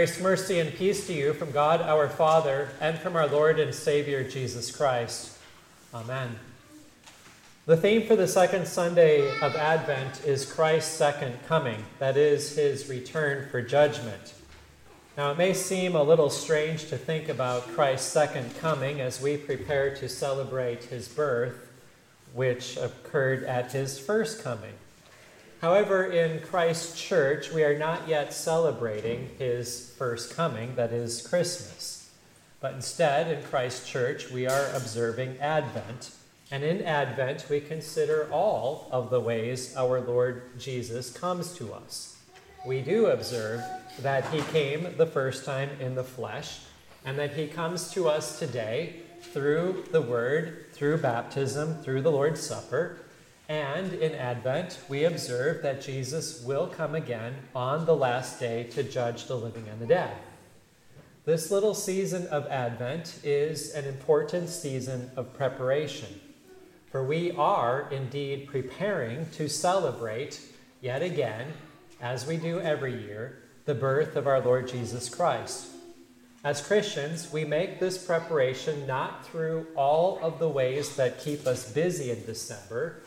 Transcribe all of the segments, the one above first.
mercy and peace to you from God our Father and from our Lord and Savior Jesus Christ. Amen. The theme for the second Sunday of Advent is Christ's second coming, that is, his return for judgment. Now, it may seem a little strange to think about Christ's second coming as we prepare to celebrate his birth, which occurred at his first coming. However, in Christ's church, we are not yet celebrating his first coming, that is Christmas. But instead, in Christ's church, we are observing Advent. And in Advent, we consider all of the ways our Lord Jesus comes to us. We do observe that he came the first time in the flesh, and that he comes to us today through the Word, through baptism, through the Lord's Supper and in Advent, we observe that Jesus will come again on the last day to judge the living and the dead. This little season of Advent is an important season of preparation, for we are indeed preparing to celebrate yet again, as we do every year, the birth of our Lord Jesus Christ. As Christians, we make this preparation not through all of the ways that keep us busy in December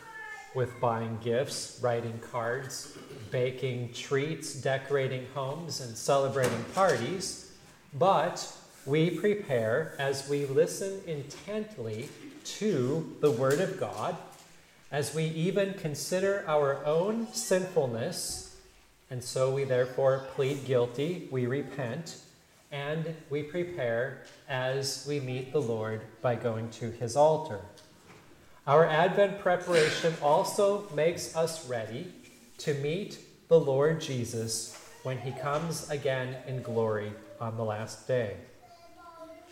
with buying gifts, writing cards, baking treats, decorating homes, and celebrating parties, but we prepare as we listen intently to the Word of God, as we even consider our own sinfulness, and so we therefore plead guilty, we repent, and we prepare as we meet the Lord by going to His altar. Our Advent preparation also makes us ready to meet the Lord Jesus when he comes again in glory on the last day.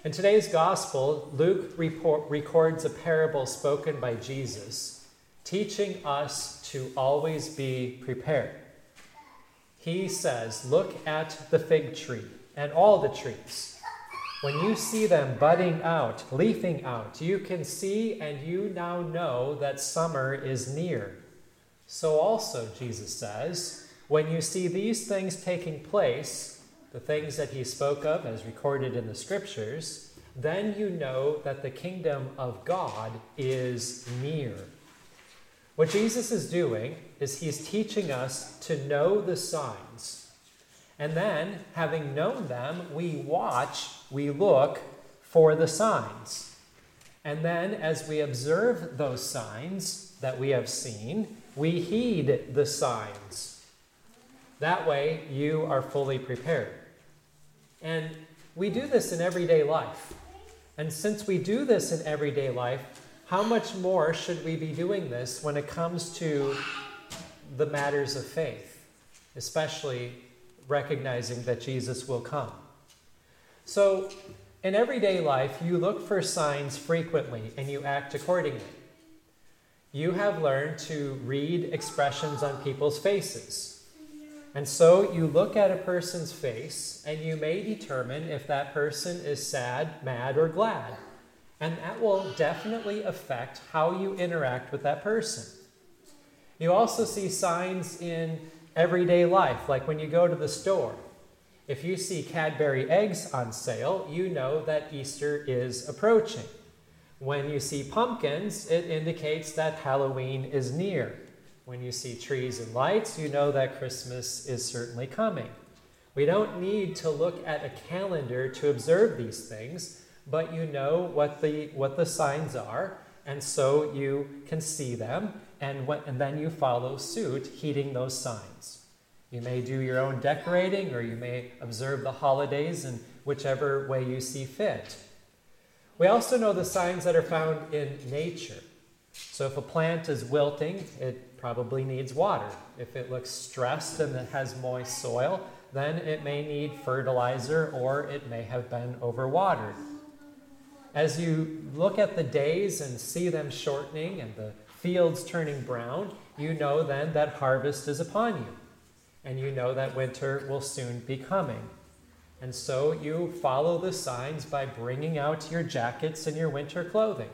In today's gospel, Luke report, records a parable spoken by Jesus, teaching us to always be prepared. He says, Look at the fig tree and all the trees. When you see them budding out, leafing out, you can see and you now know that summer is near. So, also, Jesus says, when you see these things taking place, the things that he spoke of as recorded in the scriptures, then you know that the kingdom of God is near. What Jesus is doing is he's teaching us to know the signs and then, having known them, we watch, we look for the signs. And then, as we observe those signs that we have seen, we heed the signs. That way, you are fully prepared. And we do this in everyday life. And since we do this in everyday life, how much more should we be doing this when it comes to the matters of faith, especially recognizing that Jesus will come. So, in everyday life, you look for signs frequently and you act accordingly. You have learned to read expressions on people's faces. And so you look at a person's face and you may determine if that person is sad, mad, or glad. And that will definitely affect how you interact with that person. You also see signs in everyday life, like when you go to the store. If you see Cadbury eggs on sale, you know that Easter is approaching. When you see pumpkins, it indicates that Halloween is near. When you see trees and lights, you know that Christmas is certainly coming. We don't need to look at a calendar to observe these things, but you know what the, what the signs are, and so you can see them and, what, and then you follow suit, heeding those signs. You may do your own decorating, or you may observe the holidays in whichever way you see fit. We also know the signs that are found in nature. So, if a plant is wilting, it probably needs water. If it looks stressed and it has moist soil, then it may need fertilizer or it may have been overwatered. As you look at the days and see them shortening and the fields turning brown, you know then that harvest is upon you. And you know that winter will soon be coming. And so you follow the signs by bringing out your jackets and your winter clothing.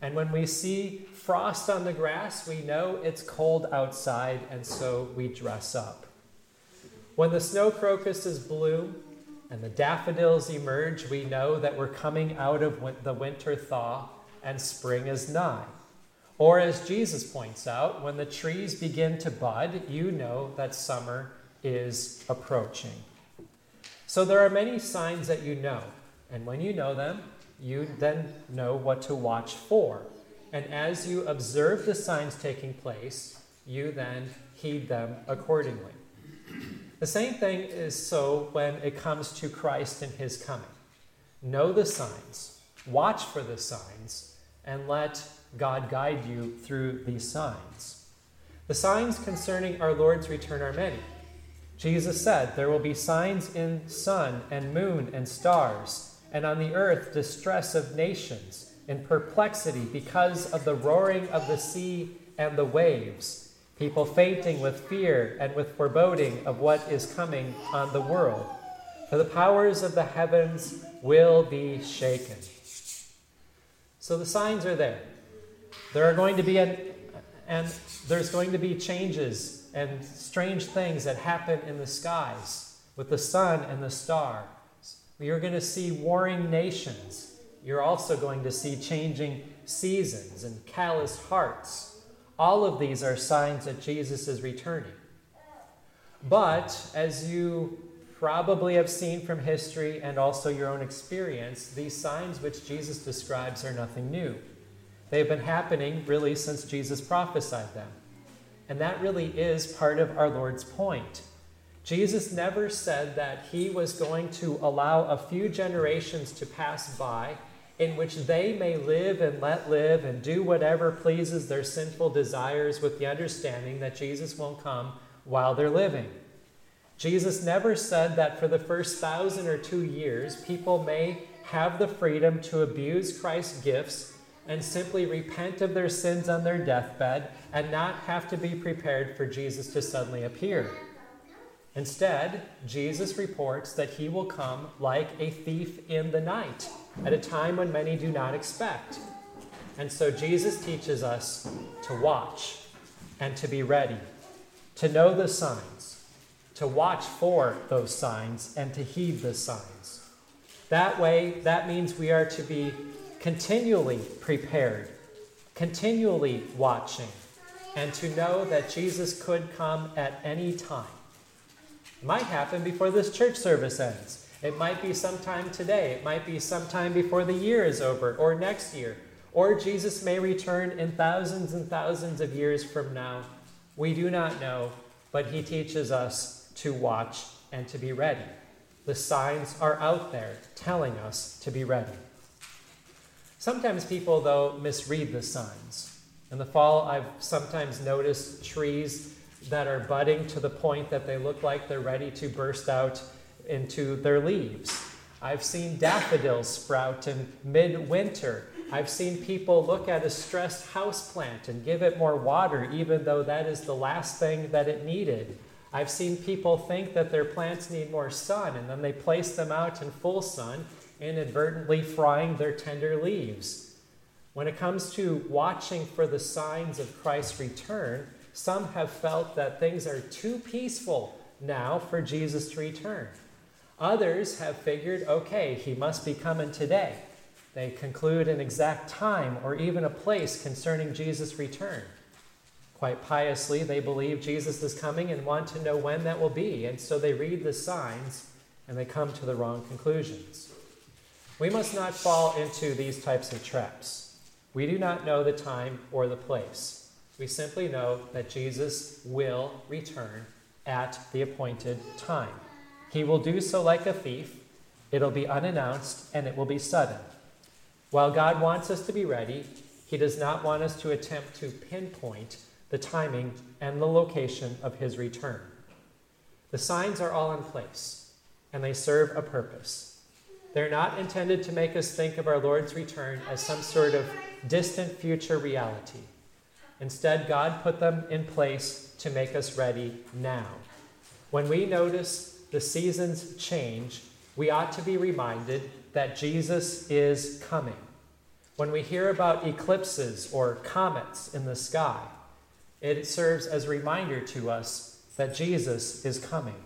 And when we see frost on the grass, we know it's cold outside, and so we dress up. When the snow crocuses bloom and the daffodils emerge, we know that we're coming out of the winter thaw and spring is nigh. Or, as Jesus points out, when the trees begin to bud, you know that summer is approaching. So, there are many signs that you know, and when you know them, you then know what to watch for. And as you observe the signs taking place, you then heed them accordingly. The same thing is so when it comes to Christ and his coming. Know the signs, watch for the signs, and let God guide you through these signs. The signs concerning our Lord's return are many. Jesus said, There will be signs in sun and moon and stars, and on the earth distress of nations, in perplexity because of the roaring of the sea and the waves, people fainting with fear and with foreboding of what is coming on the world. For the powers of the heavens will be shaken. So the signs are there. There are going to be an, and there's going to be changes and strange things that happen in the skies with the sun and the stars. You're going to see warring nations. You're also going to see changing seasons and callous hearts. All of these are signs that Jesus is returning. But as you probably have seen from history and also your own experience, these signs which Jesus describes are nothing new. They have been happening really since Jesus prophesied them. And that really is part of our Lord's point. Jesus never said that he was going to allow a few generations to pass by in which they may live and let live and do whatever pleases their sinful desires with the understanding that Jesus won't come while they're living. Jesus never said that for the first thousand or two years, people may have the freedom to abuse Christ's gifts and simply repent of their sins on their deathbed and not have to be prepared for Jesus to suddenly appear. Instead, Jesus reports that he will come like a thief in the night at a time when many do not expect. And so Jesus teaches us to watch and to be ready, to know the signs, to watch for those signs, and to heed the signs. That way, that means we are to be continually prepared, continually watching, and to know that Jesus could come at any time. It might happen before this church service ends. It might be sometime today. It might be sometime before the year is over or next year. Or Jesus may return in thousands and thousands of years from now. We do not know, but he teaches us to watch and to be ready. The signs are out there telling us to be ready. Sometimes people, though, misread the signs. In the fall, I've sometimes noticed trees that are budding to the point that they look like they're ready to burst out into their leaves. I've seen daffodils sprout in midwinter. I've seen people look at a stressed houseplant and give it more water, even though that is the last thing that it needed. I've seen people think that their plants need more sun, and then they place them out in full sun inadvertently frying their tender leaves. When it comes to watching for the signs of Christ's return, some have felt that things are too peaceful now for Jesus to return. Others have figured, okay, he must be coming today. They conclude an exact time or even a place concerning Jesus' return. Quite piously, they believe Jesus is coming and want to know when that will be, and so they read the signs and they come to the wrong conclusions. We must not fall into these types of traps. We do not know the time or the place. We simply know that Jesus will return at the appointed time. He will do so like a thief. It'll be unannounced and it will be sudden. While God wants us to be ready, He does not want us to attempt to pinpoint the timing and the location of His return. The signs are all in place and they serve a purpose. They're not intended to make us think of our Lord's return as some sort of distant future reality. Instead, God put them in place to make us ready now. When we notice the seasons change, we ought to be reminded that Jesus is coming. When we hear about eclipses or comets in the sky, it serves as a reminder to us that Jesus is coming.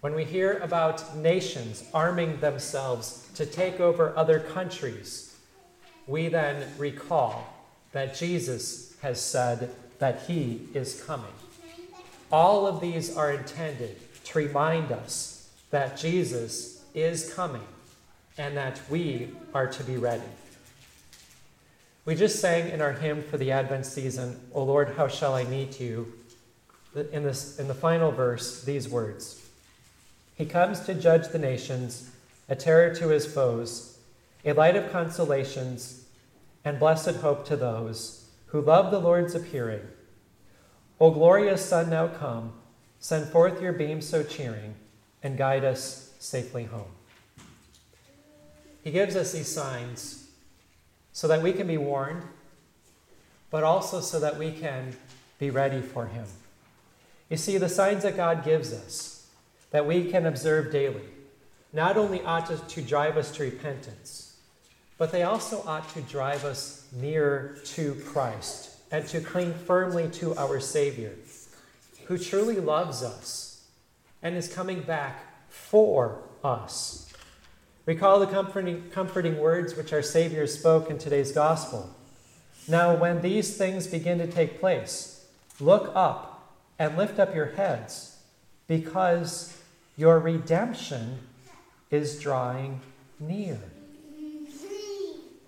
When we hear about nations arming themselves to take over other countries, we then recall that Jesus has said that he is coming. All of these are intended to remind us that Jesus is coming and that we are to be ready. We just sang in our hymn for the Advent season, O Lord, how shall I meet you? In, this, in the final verse, these words He comes to judge the nations, a terror to his foes, a light of consolations, and blessed hope to those who love the Lord's appearing. O glorious Sun, now come, send forth your beam so cheering, and guide us safely home. He gives us these signs so that we can be warned, but also so that we can be ready for Him. You see, the signs that God gives us that we can observe daily not only ought to drive us to repentance, but they also ought to drive us nearer to Christ and to cling firmly to our Savior, who truly loves us and is coming back for us. Recall the comforting, comforting words which our Savior spoke in today's gospel. Now, when these things begin to take place, look up and lift up your heads, because your redemption is drawing near.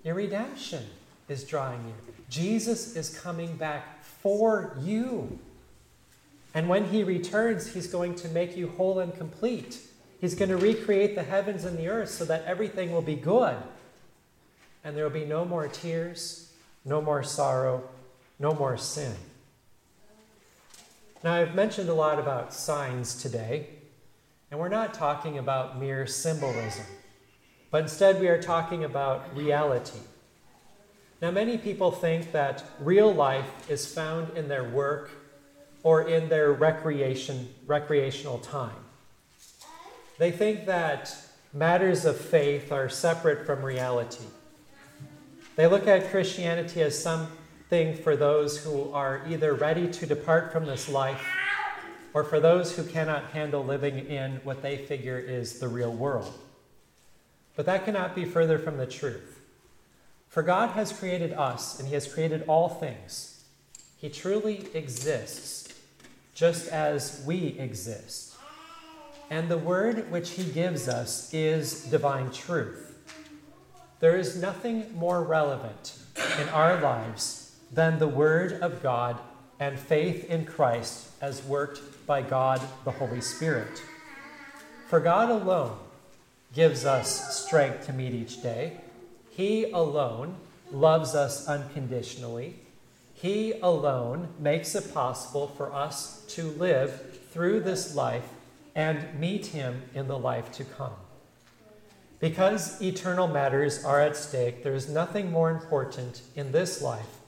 Your redemption is drawing near. Jesus is coming back for you. And when he returns, he's going to make you whole and complete. He's going to recreate the heavens and the earth so that everything will be good. And there will be no more tears, no more sorrow, no more sin. Now, I've mentioned a lot about signs today, and we're not talking about mere symbolism, but instead we are talking about reality. Now, many people think that real life is found in their work or in their recreation, recreational time. They think that matters of faith are separate from reality. They look at Christianity as something for those who are either ready to depart from this life or for those who cannot handle living in what they figure is the real world. But that cannot be further from the truth. For God has created us, and He has created all things. He truly exists, just as we exist. And the word which He gives us is divine truth. There is nothing more relevant in our lives than the Word of God and faith in Christ as worked by God the Holy Spirit. For God alone gives us strength to meet each day. He alone loves us unconditionally. He alone makes it possible for us to live through this life and meet Him in the life to come. Because eternal matters are at stake, there is nothing more important in this life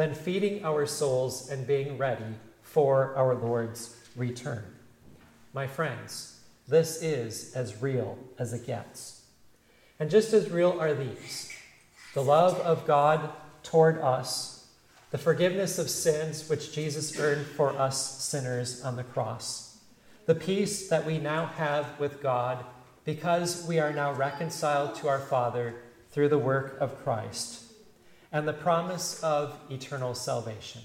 than feeding our souls and being ready for our Lord's return. My friends, this is as real as it gets. And just as real are these the love of God toward us, the forgiveness of sins which Jesus earned for us sinners on the cross, the peace that we now have with God because we are now reconciled to our Father through the work of Christ, and the promise of eternal salvation.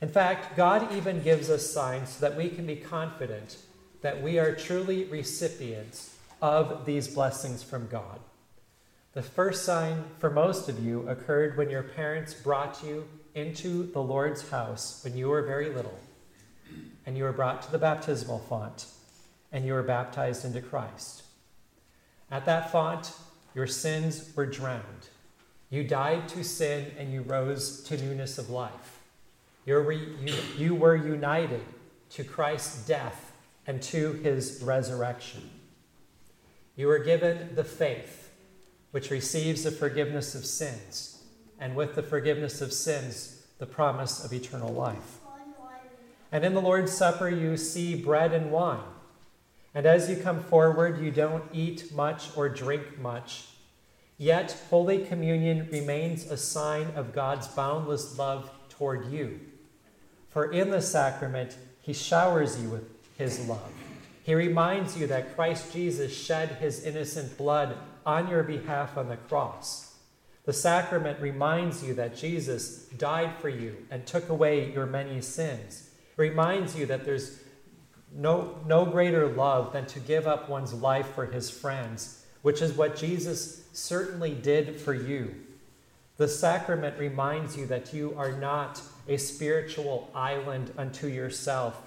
In fact, God even gives us signs so that we can be confident that we are truly recipients of these blessings from God. The first sign for most of you occurred when your parents brought you into the Lord's house when you were very little, and you were brought to the baptismal font, and you were baptized into Christ. At that font, your sins were drowned. You died to sin and you rose to newness of life. Re- you, you were united to Christ's death and to his resurrection. You were given the faith which receives the forgiveness of sins, and with the forgiveness of sins, the promise of eternal life. And in the Lord's Supper, you see bread and wine. And as you come forward, you don't eat much or drink much. Yet, Holy Communion remains a sign of God's boundless love toward you. For in the sacrament, He showers you with His love. He reminds you that Christ Jesus shed his innocent blood on your behalf on the cross. The sacrament reminds you that Jesus died for you and took away your many sins. It reminds you that there's no, no greater love than to give up one's life for his friends, which is what Jesus certainly did for you. The sacrament reminds you that you are not a spiritual island unto yourself,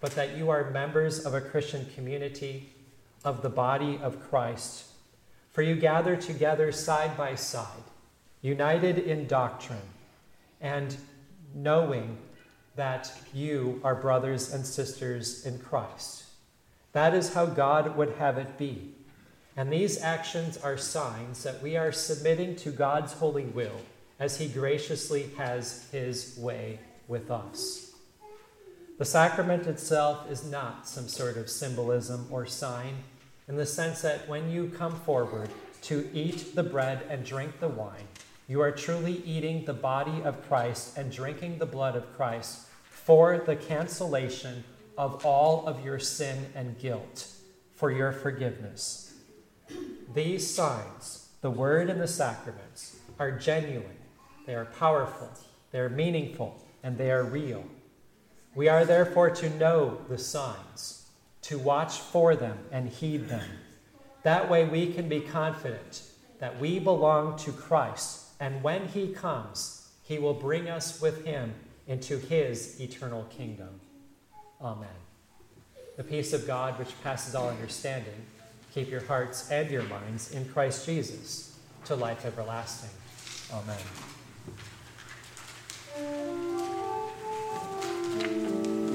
but that you are members of a Christian community, of the body of Christ. For you gather together side by side, united in doctrine, and knowing that you are brothers and sisters in Christ. That is how God would have it be. And these actions are signs that we are submitting to God's holy will as He graciously has His way with us. The sacrament itself is not some sort of symbolism or sign, in the sense that when you come forward to eat the bread and drink the wine, you are truly eating the body of Christ and drinking the blood of Christ for the cancellation of all of your sin and guilt, for your forgiveness. These signs, the word and the sacraments, are genuine, they are powerful, they are meaningful, and they are real. We are therefore to know the signs, to watch for them and heed them. That way we can be confident that we belong to Christ, and when He comes, He will bring us with Him into His eternal kingdom. Amen. The peace of God, which passes all understanding, keep your hearts and your minds in Christ Jesus to life everlasting. Amen.